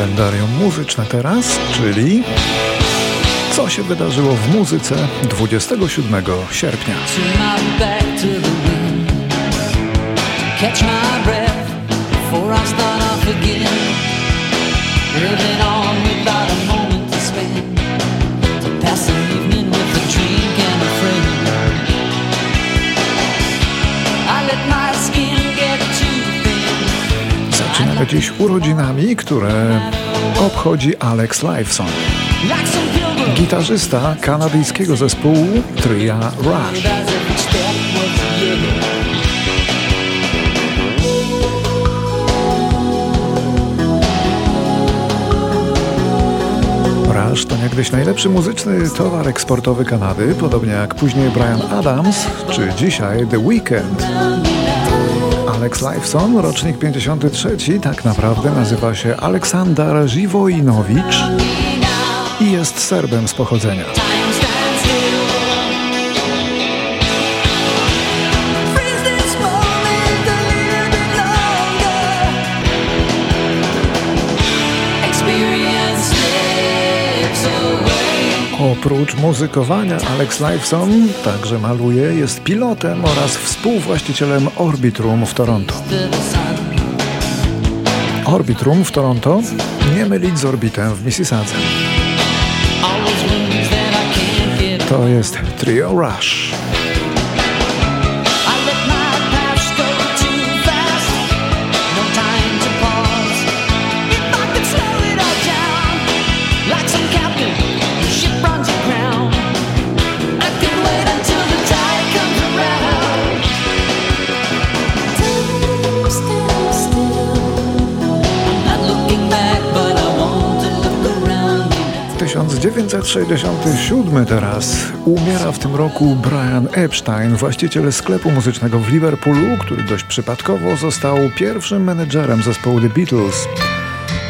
kalendarium muzyczne teraz, czyli co się wydarzyło w muzyce 27 sierpnia. Catch my breath before I start off again. Living on Zaczynamy dziś urodzinami, które obchodzi Alex Lifeson. Gitarzysta kanadyjskiego zespołu Tria Rush. Rush to niegdyś najlepszy muzyczny towar eksportowy Kanady, podobnie jak później Brian Adams czy dzisiaj The Weeknd. Alex Lifeson, rocznik 53, tak naprawdę nazywa się Aleksander Żywoinowicz i jest Serbem z pochodzenia. Oprócz muzykowania Alex Lifeson także maluje, jest pilotem oraz współwłaścicielem Orbitrum w Toronto. Orbitrum w Toronto nie mylić z orbitem w Mississadze. To jest Trio Rush. Tysiąc 1967 teraz umiera w tym roku Brian Epstein, właściciel sklepu muzycznego w Liverpoolu, który dość przypadkowo został pierwszym menedżerem zespołu The Beatles,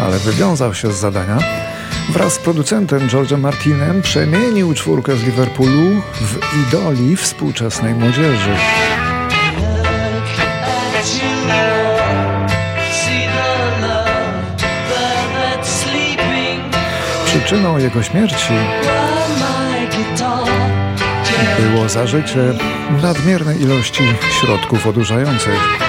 ale wywiązał się z zadania. Wraz z producentem George'em Martinem przemienił czwórkę z Liverpoolu w idoli współczesnej młodzieży. Przyczyną jego śmierci było zażycie nadmiernej ilości środków odurzających.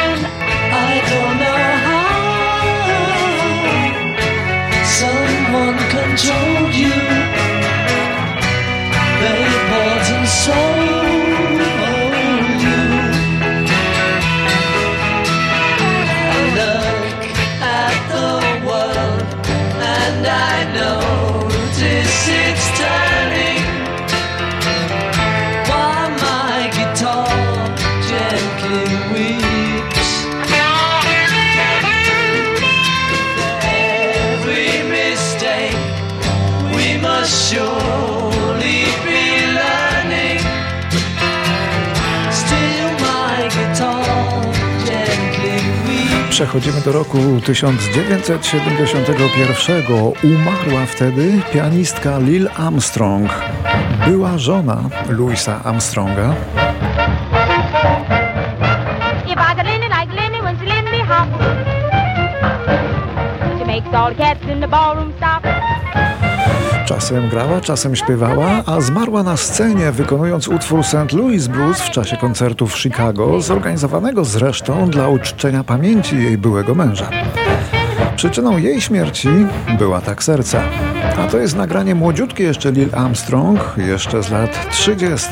Przechodzimy do roku 1971. Umarła wtedy pianistka Lil Armstrong. Była żona Louisa Armstronga. all the cats in the ballroom stop. Czasem grała, czasem śpiewała, a zmarła na scenie wykonując utwór St. Louis Blues w czasie koncertu w Chicago, zorganizowanego zresztą dla uczczenia pamięci jej byłego męża. Przyczyną jej śmierci była tak serca. A to jest nagranie młodziutkie jeszcze Lil Armstrong, jeszcze z lat 30.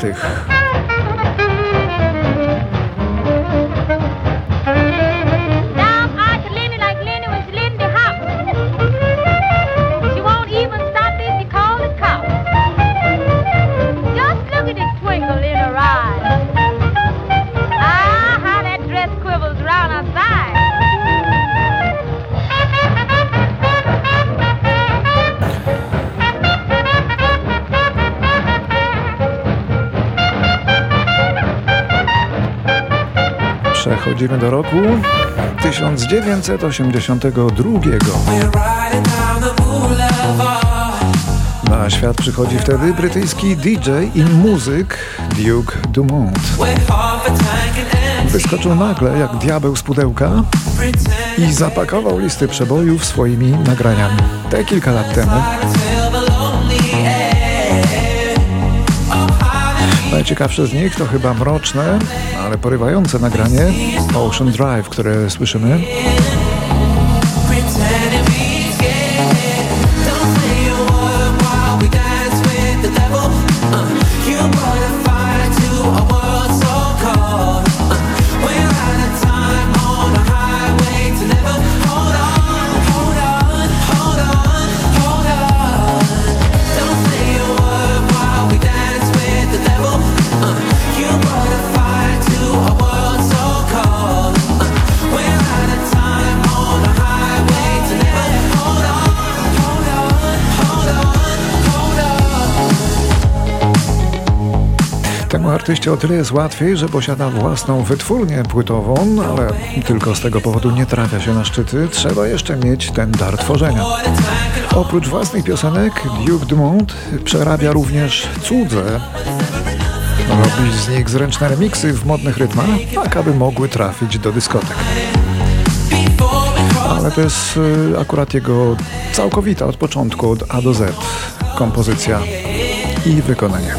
Przechodzimy do roku 1982. Na świat przychodzi wtedy brytyjski DJ i muzyk Duke Dumont. wyskoczył nagle jak diabeł z pudełka i zapakował listy przebojów swoimi nagraniami. Te kilka lat temu. Najciekawsze z nich to chyba mroczne, ale porywające nagranie Ocean Drive, które słyszymy. Temu artyście o tyle jest łatwiej, że posiada własną wytwórnię płytową, ale tylko z tego powodu nie trafia się na szczyty. Trzeba jeszcze mieć ten dar tworzenia. Oprócz własnych piosenek, Duke Dumont przerabia również cudze. Robi z nich zręczne remiksy w modnych rytmach, tak aby mogły trafić do dyskotek. Ale to jest y, akurat jego całkowita od początku, od A do Z kompozycja i wykonanie.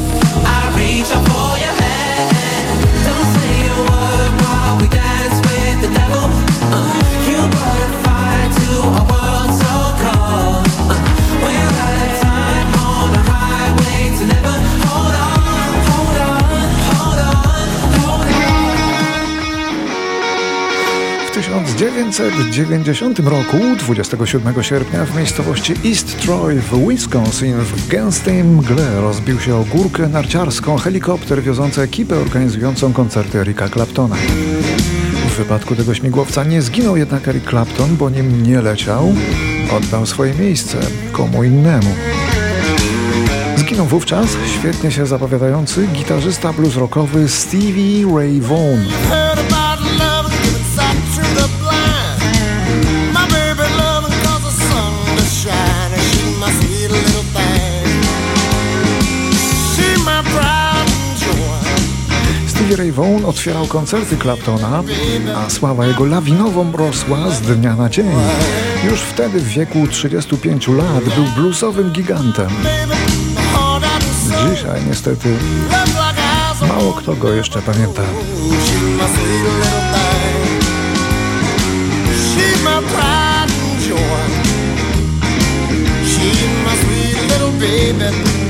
W 1990 roku, 27 sierpnia, w miejscowości East Troy w Wisconsin w gęstej mgle rozbił się o górkę narciarską helikopter wiozący ekipę organizującą koncerty Erika Claptona. W wypadku tego śmigłowca nie zginął jednak Eric Clapton, bo nim nie leciał, oddał swoje miejsce komu innemu. Zginął wówczas świetnie się zapowiadający gitarzysta blues rockowy Stevie Ray Vaughan. Otwierał koncerty Claptona, a sława jego lawinowo rosła z dnia na dzień. Już wtedy w wieku 35 lat był bluesowym gigantem. Dzisiaj niestety mało kto go jeszcze pamięta.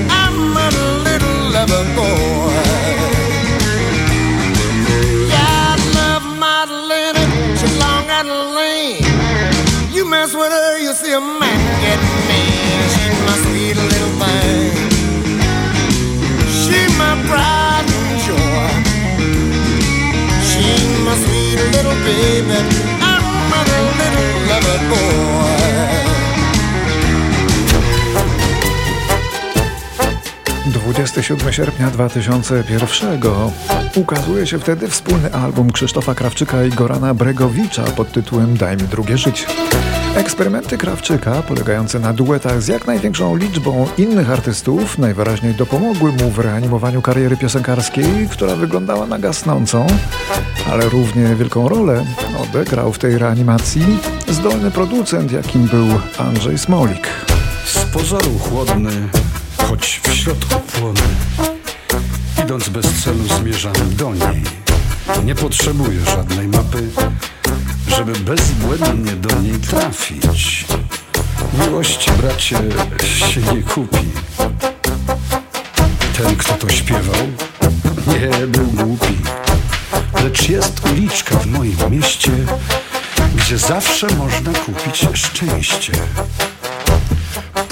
I'm a little lover boy. Mess with her, you see a man get. She's my sweet little thing. She's my pride and joy. She's my sweet little baby. I'm a little lover boy. 27 sierpnia 2001 ukazuje się wtedy wspólny album Krzysztofa Krawczyka i Gorana Bregowicza pod tytułem Daj mi drugie życie. Eksperymenty Krawczyka, polegające na duetach z jak największą liczbą innych artystów, najwyraźniej dopomogły mu w reanimowaniu kariery piosenkarskiej, która wyglądała na gasnącą, ale równie wielką rolę odegrał w tej reanimacji zdolny producent, jakim był Andrzej Smolik. Z pozoru chłodny, choć w środku płonny, idąc bez celu zmierzam do niej. Nie potrzebuję żadnej mapy, żeby bezbłędnie do niej trafić. Miłość, bracie, się nie kupi. Ten, kto to śpiewał, nie był głupi. Lecz jest uliczka w moim mieście, gdzie zawsze można kupić szczęście.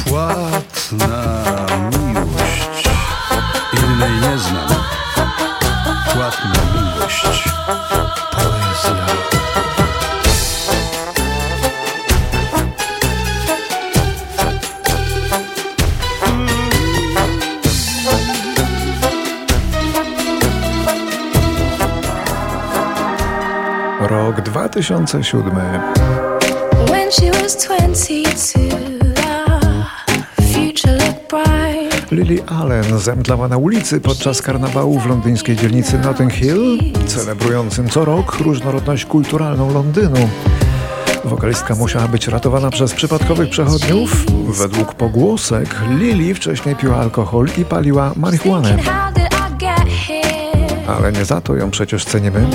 Płatna miłość, innej nie znam. Płatna miłość, poezja. Rok 2007. When she was 22, future looked bright. Lily Allen zemdlała na ulicy podczas karnawału w londyńskiej dzielnicy Notting Hill, celebrującym co rok różnorodność kulturalną Londynu. Wokalistka musiała być ratowana przez przypadkowych przechodniów. Według pogłosek Lily wcześniej piła alkohol i paliła marihuanę. Ale nie za to ją przecież cenimy.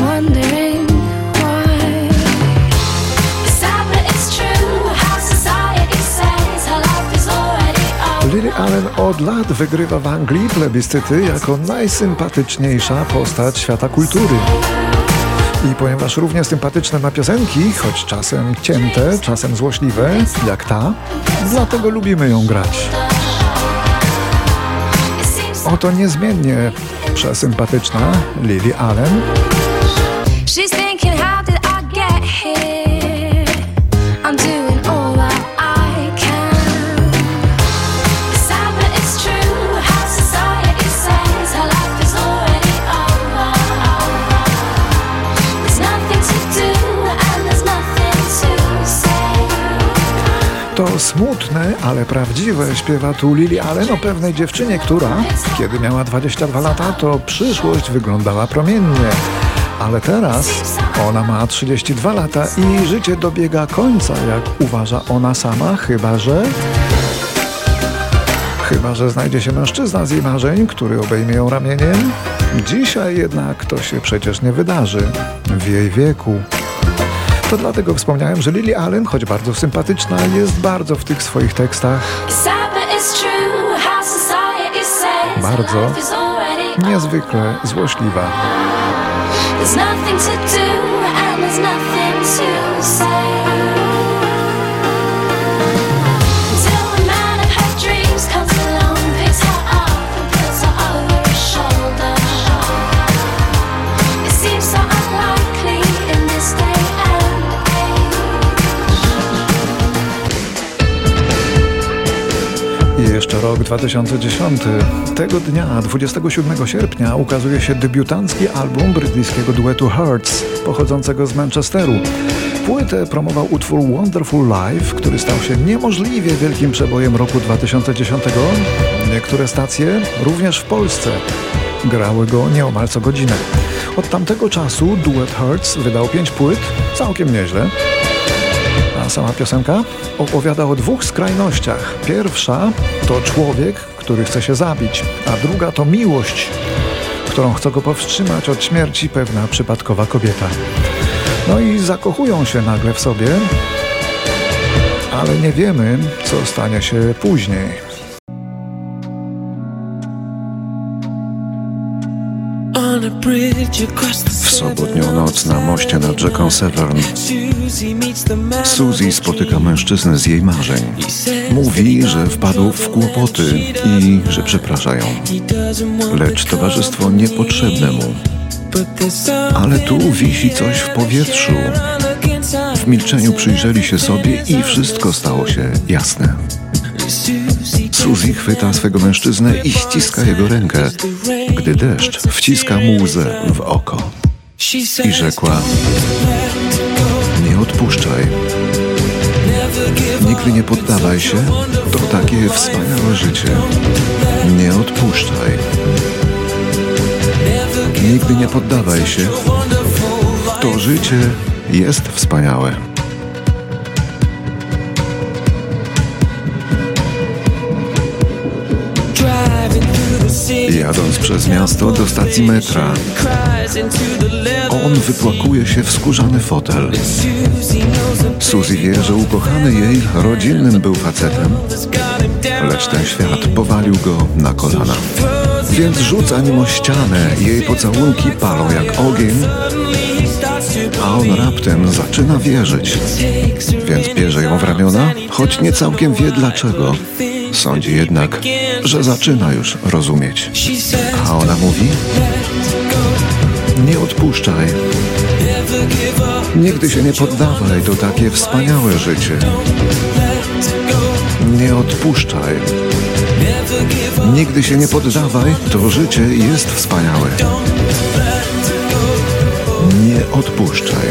Allen od lat wygrywa w Anglii plebiscyty jako najsympatyczniejsza postać świata kultury. I ponieważ równie sympatyczne ma piosenki, choć czasem cięte, czasem złośliwe, jak ta, dlatego lubimy ją grać. Oto niezmiennie przesympatyczna Lily Allen. Smutne, ale prawdziwe śpiewa tu Lily Allen o pewnej dziewczynie, która, kiedy miała 22 lata, to przyszłość wyglądała promiennie. Ale teraz ona ma 32 lata i życie dobiega końca, jak uważa ona sama, chyba że... Chyba, że znajdzie się mężczyzna z jej marzeń, który obejmie ją ramieniem. Dzisiaj jednak to się przecież nie wydarzy w jej wieku. To dlatego wspomniałem, że Lily Allen, choć bardzo sympatyczna, jest bardzo w tych swoich tekstach bardzo niezwykle złośliwa. There's nothing to do and there's nothing to say. Rok 2010. Tego dnia, 27 sierpnia, ukazuje się debiutancki album brytyjskiego duetu Hearts, pochodzącego z Manchesteru. Płytę promował utwór Wonderful Life, który stał się niemożliwie wielkim przebojem roku 2010. Niektóre stacje, również w Polsce, grały go nieomal co godzinę. Od tamtego czasu duet Hearts wydał pięć płyt, całkiem nieźle. A sama piosenka opowiada o dwóch skrajnościach. Pierwsza to człowiek, który chce się zabić, a druga to miłość, którą chce go powstrzymać od śmierci pewna przypadkowa kobieta. No i zakochują się nagle w sobie, ale nie wiemy, co stanie się później. W sobotnią noc na moście nad rzeką Severn Suzy spotyka mężczyznę z jej marzeń. Mówi, że wpadł w kłopoty i że przeprasza ją. Lecz towarzystwo niepotrzebne mu. Ale tu wisi coś w powietrzu. W milczeniu przyjrzeli się sobie i wszystko stało się jasne. Suzy chwyta swego mężczyznę i ściska jego rękę, gdy deszcz wciska mu łzę w oko. I rzekła: Nie odpuszczaj. Nigdy nie poddawaj się, to takie wspaniałe życie. Nie odpuszczaj. Nigdy nie poddawaj się, to życie jest wspaniałe. Jadąc przez miasto do stacji metra, on wypłakuje się w skórzany fotel. Suzy wie, że ukochany jej rodzinnym był facetem, lecz ten świat powalił go na kolana. Więc rzuca nim ścianę, jej pocałunki palą jak ogień, a on raptem zaczyna wierzyć. Więc bierze ją w ramiona, choć nie całkiem wie dlaczego. Sądzi jednak, że zaczyna już rozumieć. A ona mówi: Nie odpuszczaj. Nigdy się nie poddawaj, to takie wspaniałe życie. Nie odpuszczaj. Nigdy się nie poddawaj, to życie jest wspaniałe. Nie odpuszczaj.